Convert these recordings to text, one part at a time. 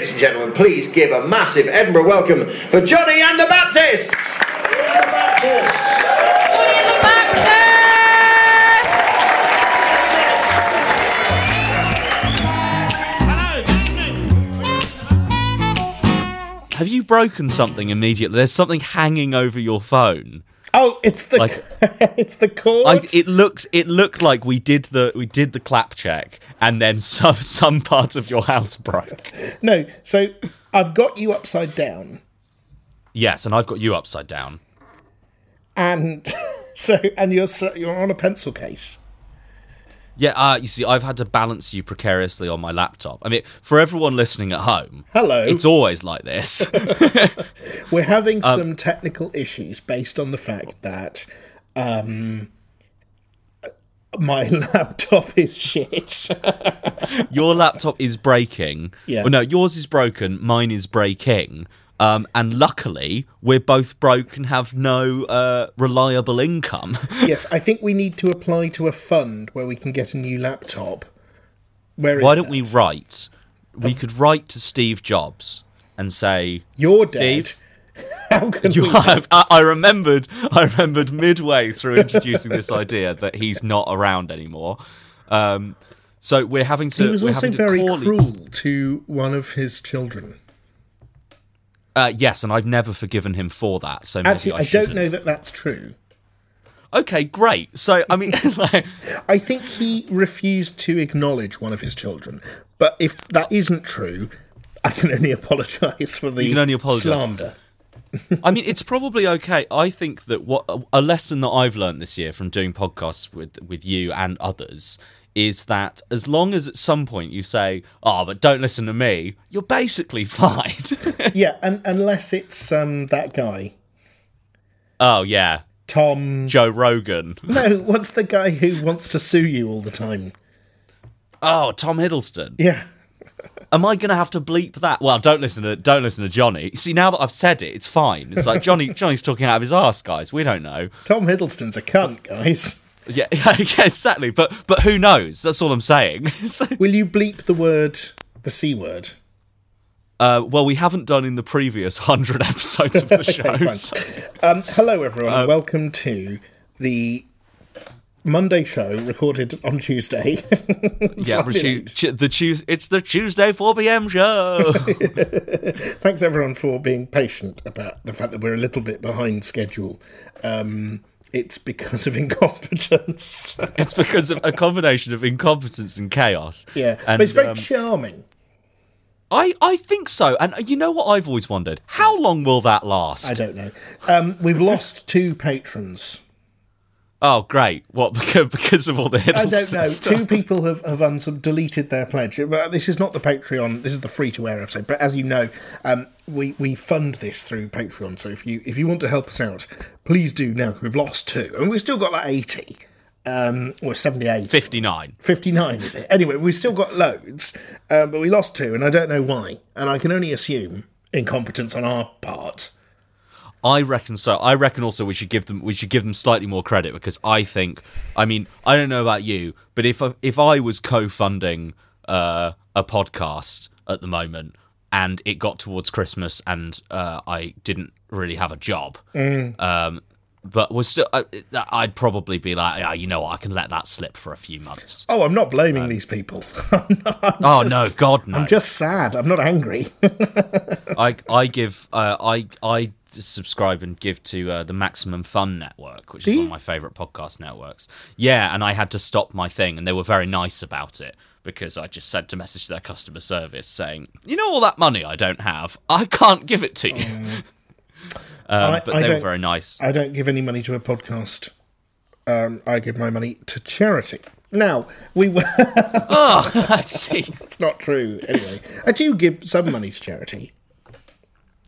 ladies and gentlemen, please give a massive Edinburgh welcome for Jonny and the Baptists. Have you broken something immediately? There's something hanging over your phone. Oh, it's the Like- it's the cord. I, it looks it looked like we did the we did the clap check and then some some part of your house broke. no, so I've got you upside down, Yes, and I've got you upside down. and so and you're you're on a pencil case. Yeah, uh, you see, I've had to balance you precariously on my laptop. I mean, for everyone listening at home, Hello. it's always like this. We're having Um, some technical issues based on the fact that um, my laptop is shit. your laptop is breaking. Yeah. Well, no, yours is broken. Mine is breaking. Um, and luckily, we're both broke and have no uh, reliable income. yes, I think we need to apply to a fund where we can get a new laptop. Where Why don't we that? write? We could write to Steve Jobs and say, You're dead. How can You we? have, I, I remembered. I remembered midway through introducing this idea that he's not around anymore. Um, so we're having to. He was also very cruel to one of his children. Uh, yes, and I've never forgiven him for that. So maybe Actually, I, I, don't know that that's true. Okay, great. So I mean, like, I think he refused to acknowledge one of his children. But if that isn't true, I can only apologise for the You can only apologise. slander. I mean, it's probably okay. I think that what a lesson that I've learned this year from doing podcasts with with you and others is that as long as at some point you say, "Oh, but don't listen to me," you're basically fine. yeah, and unless it's um that guy, oh yeah, Tom. Joe Rogan. No, what's the guy who wants to sue you all the time? Oh, Tom Hiddleston. Yeah. Am I going to have to bleep that? Well, don't listen to don't listen to Jonny. See, now that I've said it, it's fine. It's like Jonny Jonny's talking out of his ass, guys. We don't know. Tom Hiddleston's a cunt, guys. Yeah, yeah, exactly. But but who knows? That's all I'm saying. So- Will you bleep the word, the C word? uh, well, we haven't done in the previous hundred episodes of the show. fine. so- Um, hello, everyone, and welcome to the Monday show recorded on Tuesday. yeah, the, night. tu- the Tues It's the Tuesday four PM show. Thanks, everyone, for being patient about the fact that we're a little bit behind schedule. Um, it's because of incompetence. it's because of a combination of incompetence and chaos. yeah, and but it's very um, charming. I I think so. And you know what I've always wondered? How long will that last? I don't know. Um, we've lost two patrons. Oh, great! What because of all the I don't know. stuff? Two people have, have unsub- deleted their pledge. But this is not the Patreon. This is the free to air episode. But as you know, um, we we fund this through Patreon. So if you if you want to help us out, please do now. We've lost two, and we've still got like eighty. Um, or 78. Fifty nine. 59 is it? Anyway, we've still got loads, um, but we lost two, and I don't know why. And I can only assume incompetence on our part. I reckon so. I reckon also we should give them we should give them slightly more credit because I think I mean I don't know about you, but if I, if I was co-funding uh, a podcast at the moment and it got towards Christmas and uh, I didn't really have a job, um, but was still I, I'd probably be like, yeah, you know what, I can let that slip for a few months. Oh, I'm not blaming these people. Not- Oh just- no, God no! I'm just sad. I'm not angry. I I give uh, I I subscribe and give to uh, the Maximum Fun Network, which is you? one of my favorite podcast networks. Yeah, and I had to stop my thing, and they were very nice about it because I just sent a message to their customer service saying, "You know, all that money I don't have, I can't give it to you." um, I- but I they were very nice. I don't give any money to a podcast. Um, I give my money to charity. Now we were. oh, I see. It's not true. Anyway, I do give some money to charity.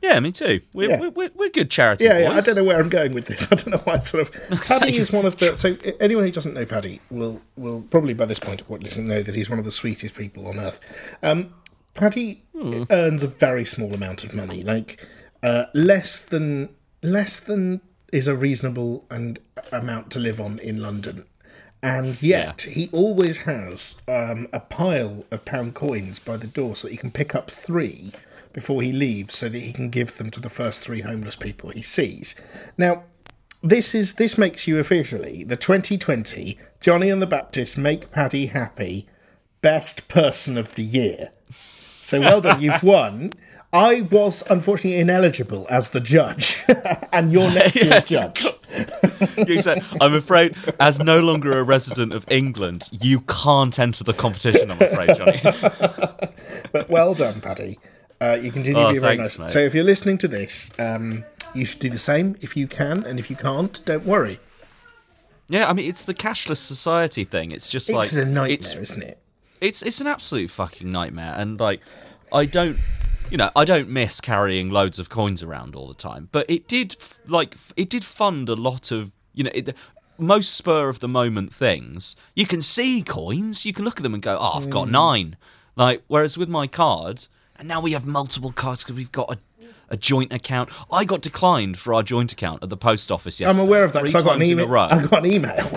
Yeah, me too. We're Yeah. we're, we're, good charity Yeah, yeah. I don't know where I'm going with this. I don't know why. It's sort of Paddy is one of the. So anyone who doesn't know Paddy will will probably by this point listen know that he's one of the sweetest people on earth. Um, Paddy earns a very small amount of money, like uh, less than less than is a reasonable and amount to live on in London. And yet, he always has um, a pile of pound coins by the door so that he can pick up three before he leaves so that he can give them to the first three homeless people he sees. Now, this is this makes you officially the 2020 Jonny and the Baptist make Paddy happy best person of the year. So well done, you've won. I was unfortunately ineligible as the judge, and you're next Yes. year's judge. You said, I'm afraid, as no longer a resident of England, you can't enter the competition, I'm afraid, Jonny. But well done, Paddy. Uh, you continue Oh, to be very thanks, nice. mate. So if you're listening to this, um, you should do the same if you can, and if you can't, don't worry. yeah, I mean, it's the cashless society thing. It's just It's like. a nightmare, it's- isn't it? it's it's an absolute fucking nightmare and like i don't you know i don't miss carrying loads of coins around all the time but it did like it did fund a lot of you know it, most spur of the moment things you can see coins you can look at them and go oh i've got mm. nine like whereas with my card and now we have multiple cards because we've got a a joint account. I got declined for our joint account at the post office yesterday. I'm aware of that I got an times in a email. I got an email.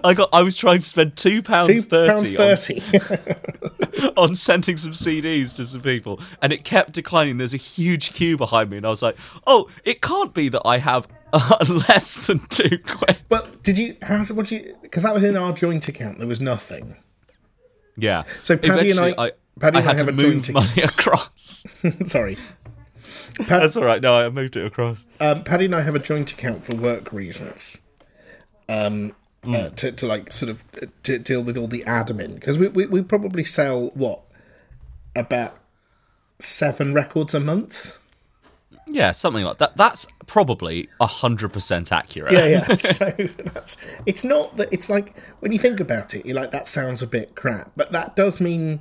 I got. I was trying to spend two pounds Two thirty pounds thirty. on sending some CDs to some people, and it kept declining. There's a huge queue behind me, and I was like, "Oh, it can't be that I have uh, less than two quid." well, did you? How did what you? Because that was in our joint account. There was nothing. Yeah. So Paddy and Eventually, I- Paddy I and I have a joint money across. Sorry. That's all right. No, I moved it across. Um, Paddy and I have a joint account for work reasons. Um, Hmm. uh, to, to like sort of uh, to deal with all the admin because we, we we probably sell what about seven records a month. Yeah, something like that. That's probably hundred percent accurate. Yeah, yeah. so that's it's not that it's like when you think about it, you're like that sounds a bit crap, but that does mean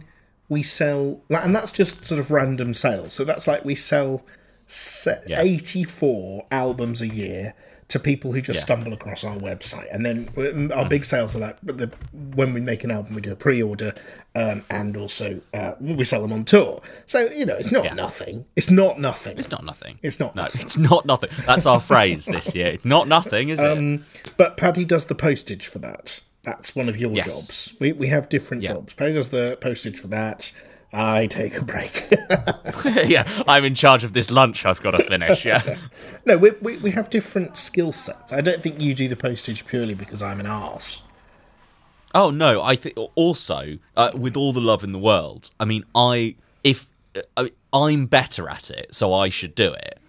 we sell, and that's just sort of random sales. So that's like we sell se- Yeah. 84 albums a year to people who just Yeah. stumble across our website, and then uh, our big sales are like but the, when we make an album, we do a pre-order, um, and also uh, we sell them on tour. So you know, it's not Yeah. nothing. It's not nothing. It's not nothing. It's not No, nothing. it's not nothing. That's our phrase this year. It's not nothing, is it? But Paddy does the postage for that. That's one of your Yes. jobs. We we have different Yeah. jobs. Paddy does the postage for that. I take a break. yeah, I'm in charge of this lunch. I've got to finish. Yeah. no, we, we we have different skill sets. I don't think you do the postage purely because I'm an arse. Oh no, I think also uh, with all the love in the world. I mean, I if uh, I'm better at it, so I should do it.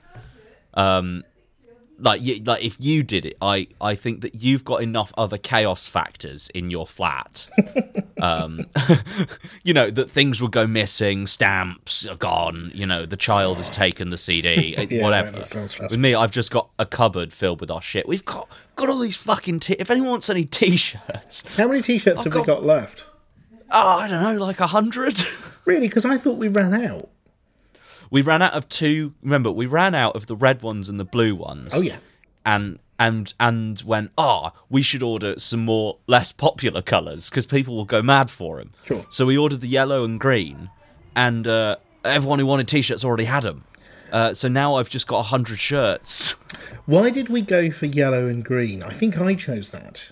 Um, like y- like if you did it, I I think that you've got enough other chaos factors in your flat. um, you know that things will go missing, stamps are gone. You know the child has taken the CD, Yeah, whatever. that sounds stressful. With me, I've just got a cupboard filled with our shit. We've got got all these fucking. T- if anyone wants any t-shirts, How many t-shirts have we got- got left? Oh, I don't know, like a hundred. Really? Because I thought we ran out. We ran out of two. Remember, we ran out of the red ones and the blue ones. Oh, yeah. And and and went, ah, we should order some more less popular colours because people will go mad for them. Sure. So we ordered the yellow and green, and uh, everyone who wanted t-shirts already had them. Uh, so now I've just got a hundred shirts. Why did we go for yellow and green? I think I chose that.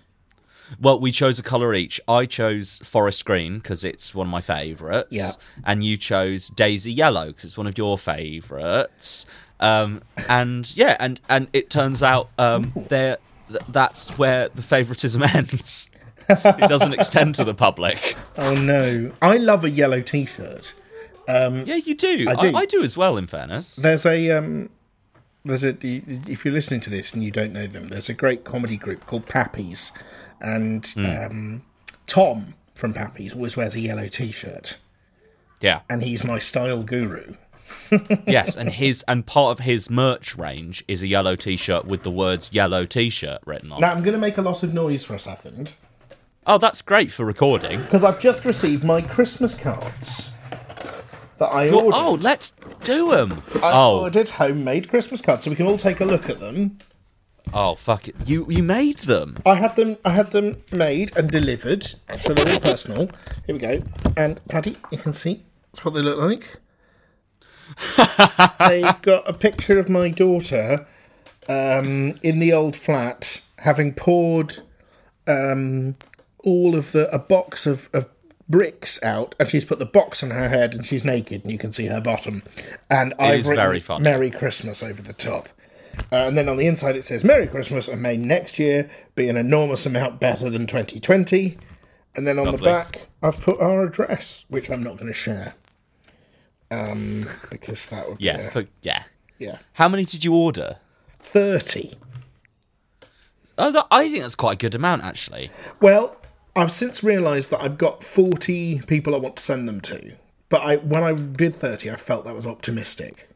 Well, we chose a colour each. I chose forest green because it's one of my favourites. Yeah. And you chose daisy yellow because it's one of your favourites. Um, and yeah, and and it turns out um, there th- that's where the favouritism ends. it doesn't extend to the public. Oh no! I love a yellow t-shirt. Yeah, you do. I do. I, do as well. In fairness, There's a um, there's a if you're listening to this and you don't know them, there's a great comedy group called Pappy's, and Hmm. um, Tom from Pappy's always wears a yellow t-shirt, yeah, and he's my style guru. yes, and his and part of his merch range is a yellow T-shirt with the words "yellow T-shirt" written on. Now I'm going to make a lot of noise for a second Oh, that's great for recording. because I've just received my Christmas cards that I ordered. oh, let's do them. I oh, ordered homemade Christmas cards, so we can all take a look at them. Oh fuck it! You you made them. I had them. I had them made and delivered, so they're all personal. Here we go. And Paddy, you can see that's what they look like. They've got a picture of my daughter um, in the old flat, having poured um, all of the a box of, of bricks out, and she's put the box on her head, and she's naked, and you can see her bottom. And I've is written. "Merry Christmas" over the top. Uh, and then on the inside it says "Merry Christmas" and may next year be an enormous amount better than 2020. And then on the back I've put our address, which I'm not going to share, um, because that would Yeah, for- yeah. yeah How many did you order? thirty. Oh, that, I think that's quite a good amount, actually. Well, I've since realised that I've got 40 people I want to send them to. But I, when I did 30, I felt that was optimistic.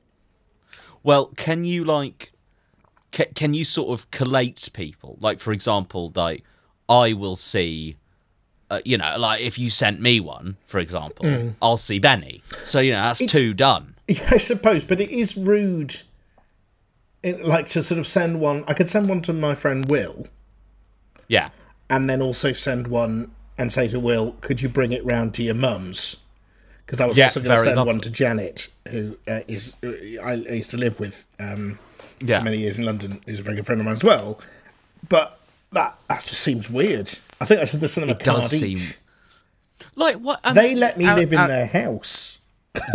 Well, can you like, can, can you sort of collate people? Like, for example, like I will see, uh, you know, like if you sent me one, for example, Mm. I'll see Benny. So you know, that's two done. Yeah, I suppose, but it is rude. It, like to sort of send one. I could send one to my friend Will, Yeah, and then also send one and say to Will, "Could you bring it round to your mum's?" Because I was Yeah, also going to send lovely. one to Janet, who uh, is uh, I, used to live with um, yeah. for many years in London, who's a very good friend of mine as well. But that that just seems weird. I think I should just send them a It card does seem- each. Like what? I They let me out- live in out- their house.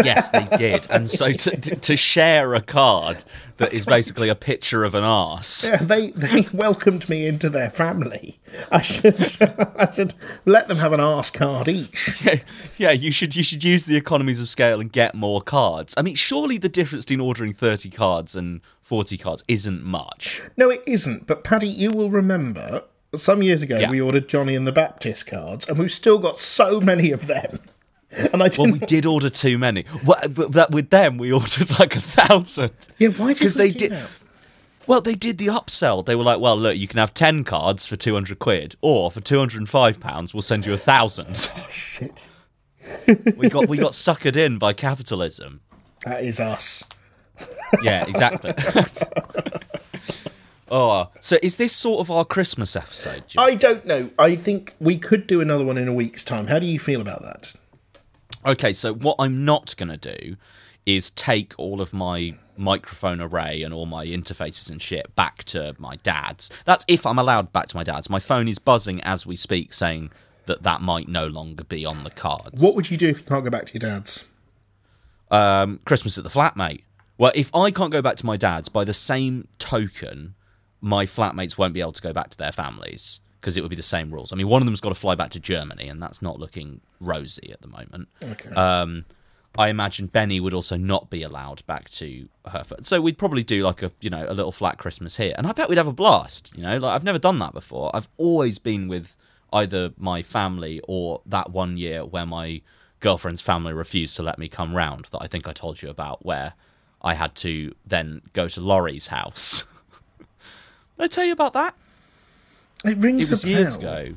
Yes, they did. And so to, to share a card that is basically a picture of an arse. Yeah, they they welcomed me into their family. I should I should let them have an arse card each. Yeah, yeah, you should you should use the economies of scale and get more cards. I mean, surely the difference between ordering thirty cards and forty cards isn't much. No, it isn't. But Paddy, you will remember some years ago Yeah. we ordered Jonny and the Baptist cards, and we've still got so many of them. And I Well, we did order too many. Well, but that with them, we ordered like a thousand. yeah, why did 'cause they, did- that? Well, they did the upsell. They were like, "Well, look, you can have ten cards for two hundred quid, or for two hundred and five pounds, we'll send you a thousand. Oh, shit, we got we got suckered in by capitalism. that is us. Yeah, exactly. oh, uh, so is this sort of our Christmas episode? Jim? I don't know. I think we could do another one in a week's time. How do you feel about that? Okay, so what I'm not going to do is take all of my microphone array and all my interfaces and shit back to my dad's. That's if I'm allowed back to my dad's. My phone is buzzing as we speak saying that that might no longer be on the cards. What would you do if you can't go back to your dad's? Um, Christmas at the flat, mate. Well, if I can't go back to my dad's, by the same token, my flatmates won't be able to go back to their families because it would be the same rules. I mean, one of them's got to fly back to Germany, and that's not looking rosy at the moment. Okay. Um, I imagine Benny would also not be allowed back to her. So we'd probably do like a you know a little flat Christmas here, and I bet we'd have a blast. You know, like I've never done that before. I've always been with either my family or that one year where my girlfriend's family refused to let me come round. That I think I told you about, where I had to then go to Laurie's house. Did I tell you about that? It rings It was a years bell. ago.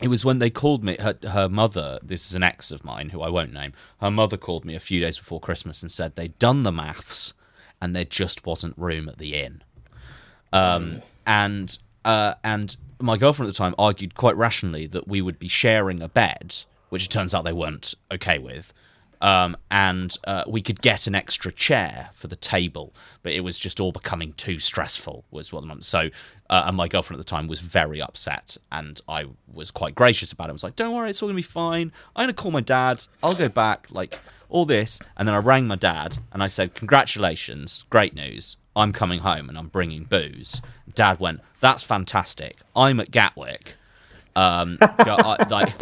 It was when they called me. Her, her mother, this is an ex of mine who I won't name. Her mother called me a few days before Christmas and said they'd done the maths and there just wasn't room at the inn. Um, and uh, and my girlfriend at the time argued quite rationally that we would be sharing a bed, which it turns out they weren't okay with. Um, and uh, we could get an extra chair for the table, but it was just all becoming too stressful. Was what the mum. So, uh, and my girlfriend at the time was very upset, and I was quite gracious about it. I was like, "Don't worry, it's all gonna be fine. I'm gonna call my dad. I'll go back. Like all this." And then I rang my dad and I said, "Congratulations, great news. I'm coming home and I'm bringing booze." Dad went, "That's fantastic. I'm at Gatwick." Um, like,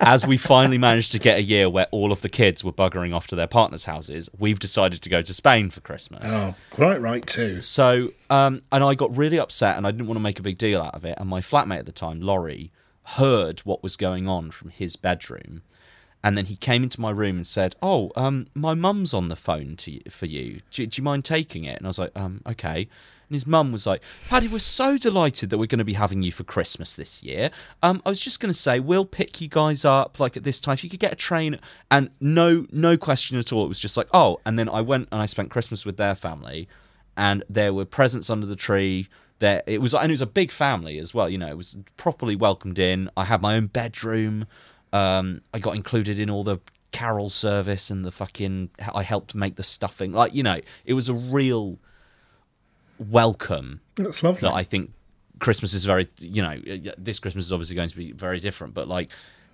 as we finally managed to get a year where all of the kids were buggering off to their partners' houses, we've decided to go to Spain for Christmas. Oh, quite right too. So, um, and I got really upset and I didn't want to make a big deal out of it. And my flatmate at the time, Laurie, heard what was going on from his bedroom. And then he came into my room and said, "Oh, um, my mum's on the phone to for you. Do, do you mind taking it?" And I was like, "Um, okay." And his mum was like, "Paddy, we're so delighted that we're going to be having you for Christmas this year. Um, I was just going to say we'll pick you guys up like at this time. If you could get a train, and no, no question at all. It was just like, oh. And then I went and I spent Christmas with their family, and there were presents under the tree. There, it was, and it was a big family as well. You know, it was properly welcomed in. I had my own bedroom. Um, I got included in all the carol service and the fucking. I helped make the stuffing. Like you know, it was a real welcome That's lovely. that I think Christmas is very, you know, this Christmas is obviously going to be very different, but like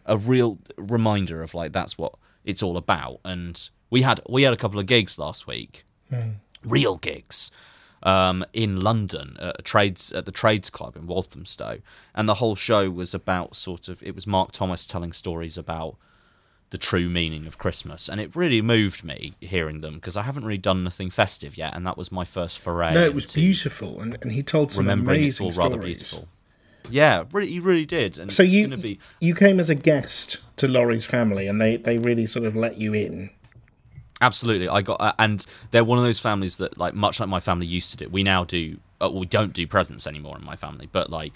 a real reminder of like that's what it's all about. And we had we had a couple of gigs last week, real gigs, um, in London at a trades at the Trades Club in Walthamstow, and the whole show was about sort of it was Mark Thomas telling stories about the true meaning of Christmas, and it really moved me hearing them because I haven't really done nothing festive yet, and that was my first foray. No, it was beautiful, and, and he told some amazing rather stories. beautiful. Yeah, really, he really did, and So it's you going to be you came as a guest to Laurie's family, and they, they really sort of let you in. Absolutely, I got, uh, and they're one of those families that, like, much like my family used to do. We now do, uh, we don't do presents anymore in my family, but like,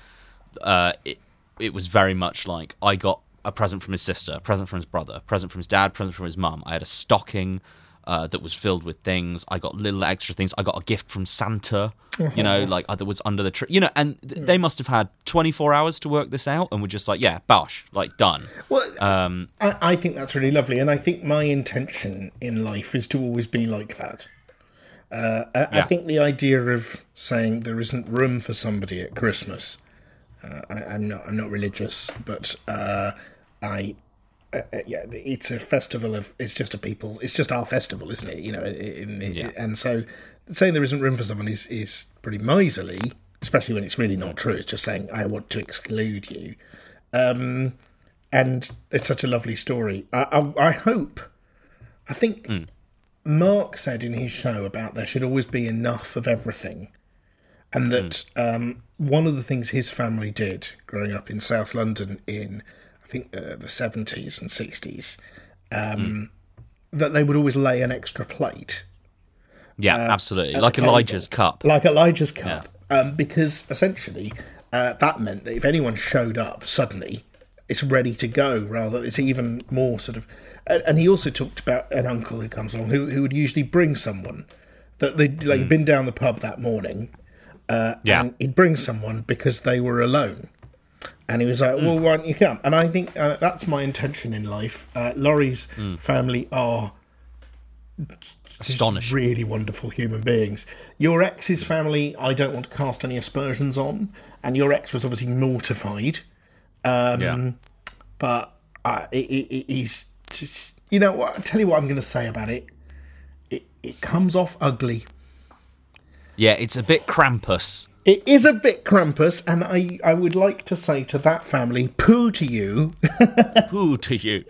uh, it it was very much like I got a present from his sister, a present from his brother, a present from his dad, a present from his mum. I had a stocking uh, that was filled with things. I got little extra things. I got a gift from Santa, you know, like uh, that was under the tree, you know, and th- they must have had 24 hours to work this out, and we're just like, yeah, bosh, like done. Well, Um, I, I think that's really lovely, and I think my intention in life is to always be like that. Uh, I, I think the idea of saying there isn't room for somebody at Christmas. Uh, I, I'm not. I'm not religious, but uh, I. Uh, uh, yeah, it's a festival of. It's just a people. It's just our festival, isn't it? You know, in, in, Yeah. and so saying there isn't room for someone is is pretty miserly, especially when it's really not true. It's just saying I want to exclude you and it's such a lovely story. I, I, I hope, I think Mark said in his show about there should always be enough of everything, and that um, one of the things his family did growing up in South London in, I think, uh, the 70s and 60s, um, that they would always lay an extra plate yeah, absolutely, like the. Elijah's cup. like Elijah's cup, um, because essentially uh, that meant that if anyone showed up suddenly, it's ready to go. Rather, it's even more sort of. And, and he also talked about an uncle who comes along who who would usually bring someone that they'd like been down the pub that morning, uh, Yeah. and he'd bring someone because they were alone. And he was like, "Well, why don't you come?" And I think uh, that's my intention in life. Uh, Laurie's family are Astonishing. really wonderful human beings. Your ex's family, I don't want to cast any aspersions on, and your ex was obviously mortified, yeah. but uh, it, it, it- he's just, you know what? I'll tell you what I'm going to say about it. It it comes off ugly. Yeah, it's a bit Krampus. It is a bit Krampus, and I, I would like to say to that family, poo to you. poo to you.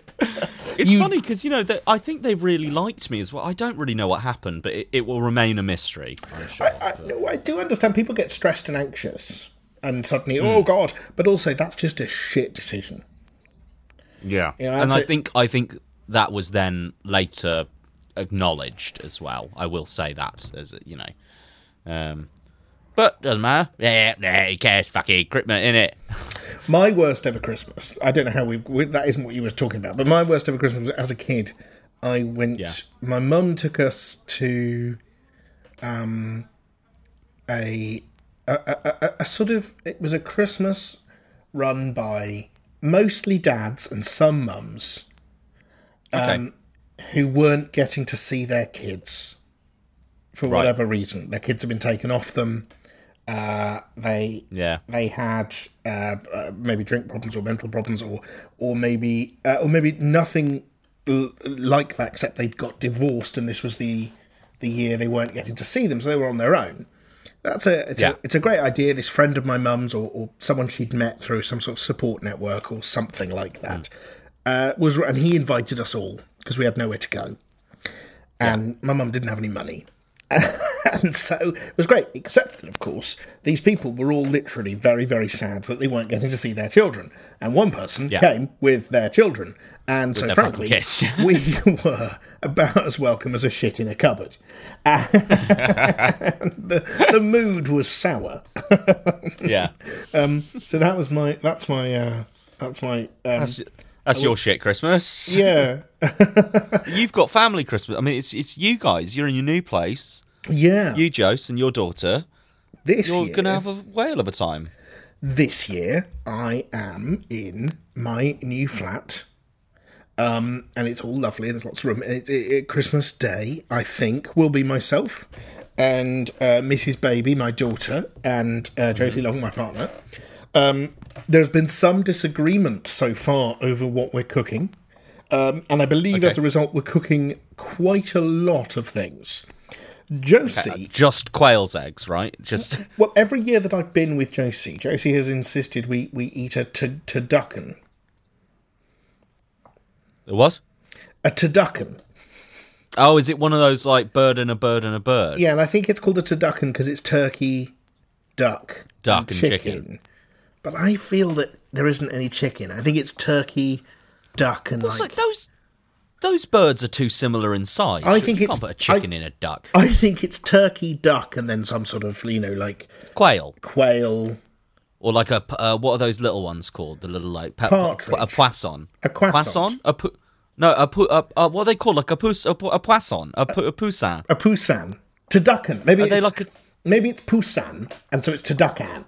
It's funny because you know that I think they really liked me as well. I don't really know what happened, but it, it will remain a mystery. I'm sure. I, no, I do understand people get stressed and anxious, and suddenly, oh God, but also that's just a shit decision. yeah, You know, and I it. think I think that was then later acknowledged as well. I will say that as you know, um, but doesn't matter. Yeah, yeah, who cares? Fucking Christmas, innit? My worst ever Christmas. I don't know how we, we. That isn't what you were talking about. But my worst ever Christmas as a kid. I went. Yeah. My mum took us to, um, a a, a, a a sort of. It was a Christmas run by mostly dads and some mums Okay. who weren't getting to see their kids for Right. whatever reason. Their kids have been taken off them. Uh, they Yeah. they had uh, uh, maybe drink problems or mental problems or or maybe uh, or maybe nothing l- like that except they'd got divorced and this was the the year they weren't getting to see them so they were on their own. That's a it's, Yeah. a it's a great idea. This friend of my mum's or, or someone she'd met through some sort of support network or something like that uh, was and he invited us all because we had nowhere to go. And my mum didn't have any money and so it was great, except that, of course, these people were all literally very, very sad that they weren't getting to see their children. And one person Yeah. came with their children. And so, frankly, we were about as welcome as a shit in a cupboard. And the, the mood was sour. Yeah, So that was my, that's my, uh, that's my, um, that's, that's your shit Christmas. yeah. You've got family Christmas. I mean, it's it's you guys. You're in your new place. Yeah. You, Josie, and your daughter. this You're year, gonna have a whale of a time. this year I am in my new flat. Um, and it's all lovely. There's lots of room. It, it, it- Christmas Day, I think, will be myself. and uh, Mrs. Baby, my daughter, and uh, Josie Long, my partner. Um, there's been some disagreement so far over what we're cooking. Um, and I believe Okay. as a result, we're cooking quite a lot of things. Josie, Just quail's eggs, right? Just well, every year that I've been with Josie, Josie has insisted we, we eat a t- turducken. was A turducken. Oh, is it one of those like bird and a bird and a bird? Yeah, and I think it's called a turducken because it's turkey, duck, Duck and chicken. But I feel that there isn't any chicken. I think it's turkey, duck, and It's like. like those those birds are too similar in size. I think you it's- can't put a chicken I- in a duck. I think it's turkey, duck, and then some sort of you know like Quail quail, or like a uh, what are those little ones called? The little like pe- Partridge. a poisson. A poisson, A pu- no, a, a, a what are they called? Like a pous- a, a poisson, a, a poussin. a poussin, turducken. Maybe Are they it's, like a? maybe it's poussin, and so it's turducken.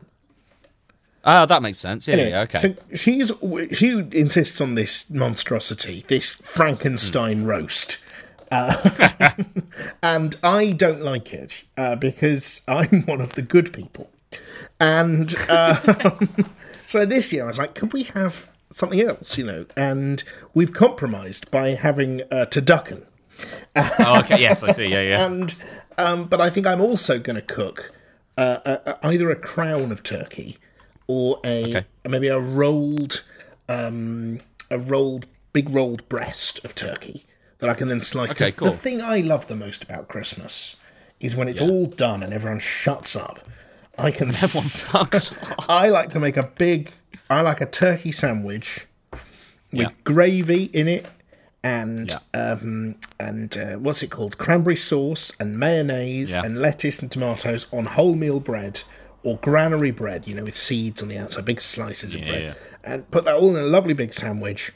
Ah, that makes sense. Yeah, Anyway, yeah, okay. So she's she insists on this monstrosity, this Frankenstein roast. Uh, and I don't like it uh, because I'm one of the good people. And uh, so this year I was like, could we have something else, you know? And we've compromised by having uh, turducken. oh, okay. Yes, I see. Yeah, yeah. And um, but I think I'm also going to cook uh, a, a, either a crown of turkey or a Okay. maybe a rolled um, a rolled big rolled breast of turkey that I can then slice. Okay, cool. The thing I love the most about Christmas is when it's all done and everyone shuts up. I can. s- Fucks. I like to make a big. I like a turkey sandwich with Yeah. gravy in it and Yeah. um and uh, what's it called cranberry sauce and mayonnaise Yeah. and lettuce and tomatoes on wholemeal bread or granary bread you know with seeds on the outside big slices of Yeah, bread yeah. and put that all in a lovely big sandwich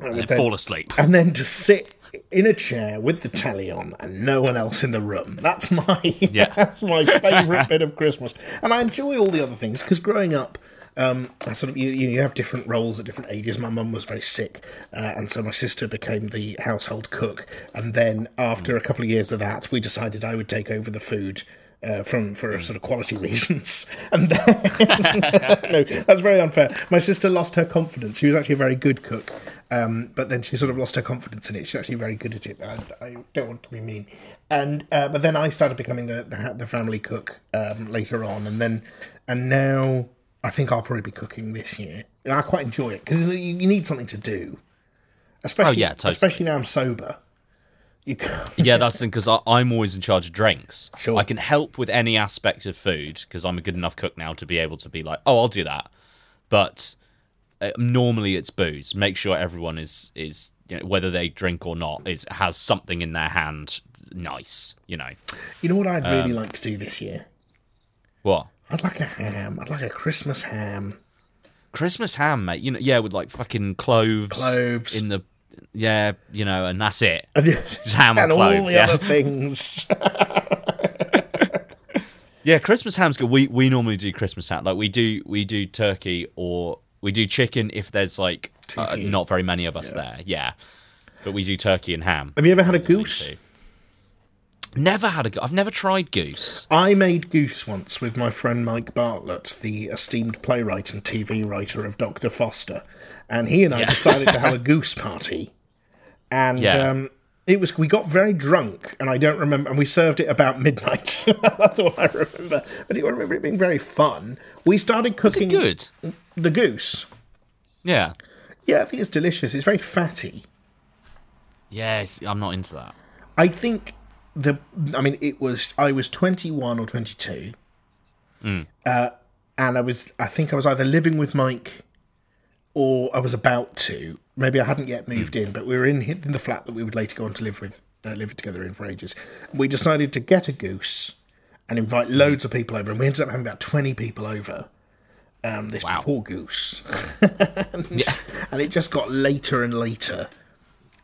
and, and then- fall asleep. and then to sit in a chair with the telly on and no one else in the room. That's my Yeah. that's my favourite bit of Christmas, and I enjoy all the other things because growing up. Um, I sort of you, you have different roles at different ages. My mum was very sick, uh, and so my sister became the household cook. And then after a couple of years of that, we decided I would take over the food uh, from for sort of quality reasons. And then no, that's very unfair. My sister lost her confidence. She was actually a very good cook, um, but then she sort of lost her confidence in it. She's actually very good at it. I, I don't want to be mean, and uh, but then I started becoming the the, the family cook um, later on, and then and now I think I'll probably be cooking this year. And I quite enjoy it because you, you need something to do, especially Oh, yeah, totally. especially now I'm sober. Yeah, that's the thing because I'm always in charge of drinks. Sure. I can help with any aspect of food because I'm a good enough cook now to be able to be like, oh, I'll do that. But uh, normally it's booze. Make sure everyone is is you know, whether they drink or not is has something in their hand. Nice, you know you know what I'd really Um, like to do this year? what? I'd like a ham. I'd like a Christmas ham. Christmas ham, mate. You know, yeah, with like fucking cloves, Cloves. in the, yeah, you know, and that's it. And, ham and and all the yeah. other things. Yeah, Christmas ham's good. We we normally do Christmas ham. Like we do we do turkey or we do chicken if there's like uh, not very many of us there. Yeah, but we do turkey and ham. Have you ever had a goose? Never had a. go- I've never tried goose. I made goose once with my friend Mike Bartlett, the esteemed playwright and TV writer of Dr. Foster. And he and I decided to have a goose party. And Yeah. um, it was we got very drunk, and I don't remember, and we served it about midnight. That's all I remember. But I remember it being very fun. We started cooking good? the goose. Yeah. Yeah, I think it's delicious. It's very fatty. Yes, I'm not into that. I think the. I mean, it was. I was twenty one or twenty two, uh, and I was. I think I was either living with Mike, or I was about to. Maybe I hadn't yet moved in, but we were in in the flat that we would later go on to live with, uh, live together in for ages. We decided to get a goose and invite loads of people over, and we ended up having about twenty people over. Um, this Wow. poor goose, Yeah. and it just got later and later.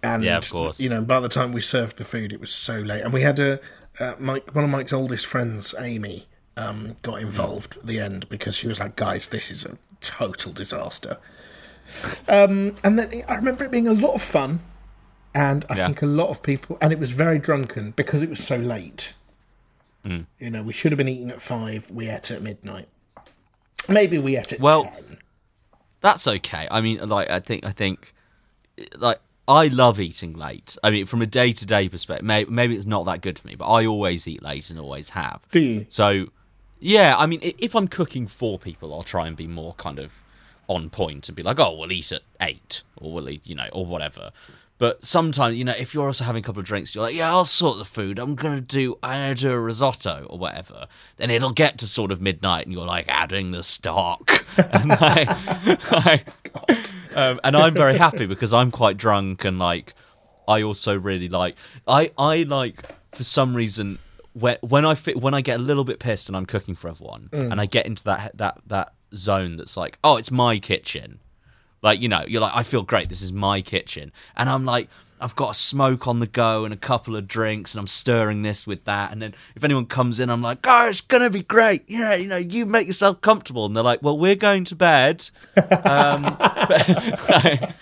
And Yeah, of course. you know, by the time we served the food, it was so late. And we had a uh, Mike, one of Mike's oldest friends, Amy, um, got involved at the end because she was like, "Guys, this is a total disaster." Um, and then I remember it being a lot of fun, and I Yeah. think a lot of people, and it was very drunken because it was so late. Mm. You know, we should have been eating at five. We ate at midnight. Maybe we ate at Well- ten. That's okay. I mean, like I think I think like I love eating late. I mean, from a day to day perspective, maybe, maybe it's not that good for me, but I always eat late and always have. Do you? So, yeah, I mean, if I'm cooking for people, I'll try and be more kind of on point and be like, oh, we'll eat at eight, or we'll eat, you know, or whatever. But sometimes, you know, if you're also having a couple of drinks, you're like, yeah, I'll sort the food. I'm gonna do, I'm gonna do a risotto or whatever. Then it'll get to sort of midnight, and you're like adding the stock, and um, and I'm very happy because I'm quite drunk and like I also really like I I like for some reason when when I fit when I get a little bit pissed and I'm cooking for everyone and I get into that that that zone that's like oh it's my kitchen like you know you're like I feel great this is my kitchen and I'm like I've got a smoke on the go and a couple of drinks and I'm stirring this with that and then if anyone comes in I'm like oh it's gonna be great yeah you know you make yourself comfortable and they're like well we're going to bed um, like,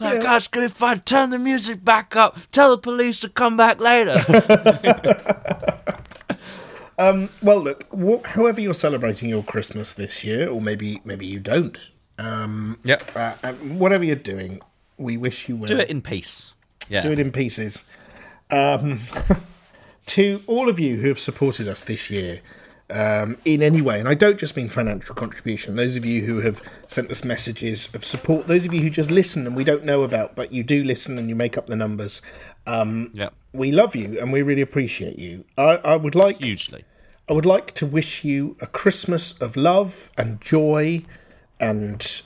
like, "Oh, it's gonna be fun. Turn the music back up. Tell the police to come back later. Well, look, wh- however you're celebrating your Christmas this year, or maybe maybe you don't. Um, yep. uh, um, whatever you're doing, we wish you well. Do it in peace. Yeah. do it in pieces. Um, to all of you who have supported us this year um, in any way, and I don't just mean financial contribution, those of you who have sent us messages of support, those of you who just listen and we don't know about, but you do listen and you make up the numbers, um, yeah. we love you and we really appreciate you. I, I would like Hugely. I would like to wish you a Christmas of love and joy and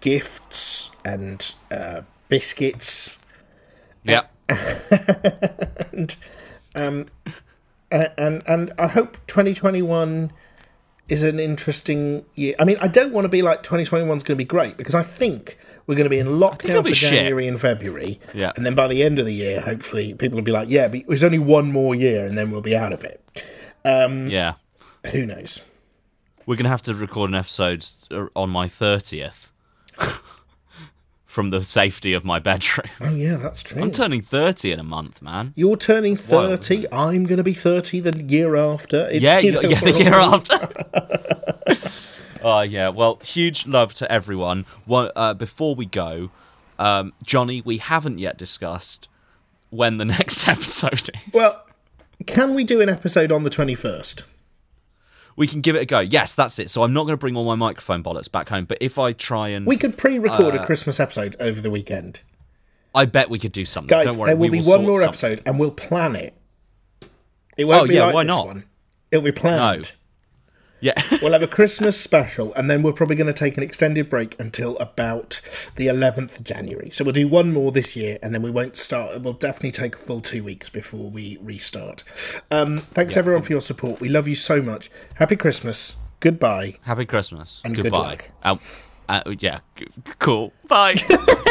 gifts and uh, biscuits Yeah. and um and and I hope 2021 is an interesting year. I mean, I don't want to be like 2021 is going to be great because I think we're going to be in lockdown for shit. January and February. Yeah. And then by the end of the year, hopefully, people will be like, "Yeah, but there's only one more year, and then we'll be out of it." Yeah. Who knows? We're gonna have to record an episode uh, on my thirtieth. From the safety of my bedroom. Oh yeah, that's true. I'm turning thirty in a month, man. You're turning wild, 30. I'm going to be 30 the year after. It's, yeah, you yeah, know, yeah, the year after. Oh yeah, well, huge love to everyone. One, uh, before we go, um, Jonny, we haven't yet discussed when the next episode is. Well, can we do an episode on the 21st? We can give it a go. Yes, that's it. So I'm not going to bring all my microphone bollocks back home, but if I try and, We could pre-record Uh, a Christmas episode over the weekend. I bet we could do something. Guys, Don't worry, there will we be will one more something. episode and we'll plan it. It won't Oh, be yeah, like why this not? one. It'll be planned. Yeah, We'll have a Christmas special and then we're probably going to take an extended break until about the 11th of January. So we'll do one more this year and then we won't start. We'll definitely take a full two weeks before we restart. Um, thanks everyone for your support. We love you so much. Happy Christmas. Goodbye. happy Christmas. And good Goodbye. luck. Uh, uh, yeah, cool. Bye.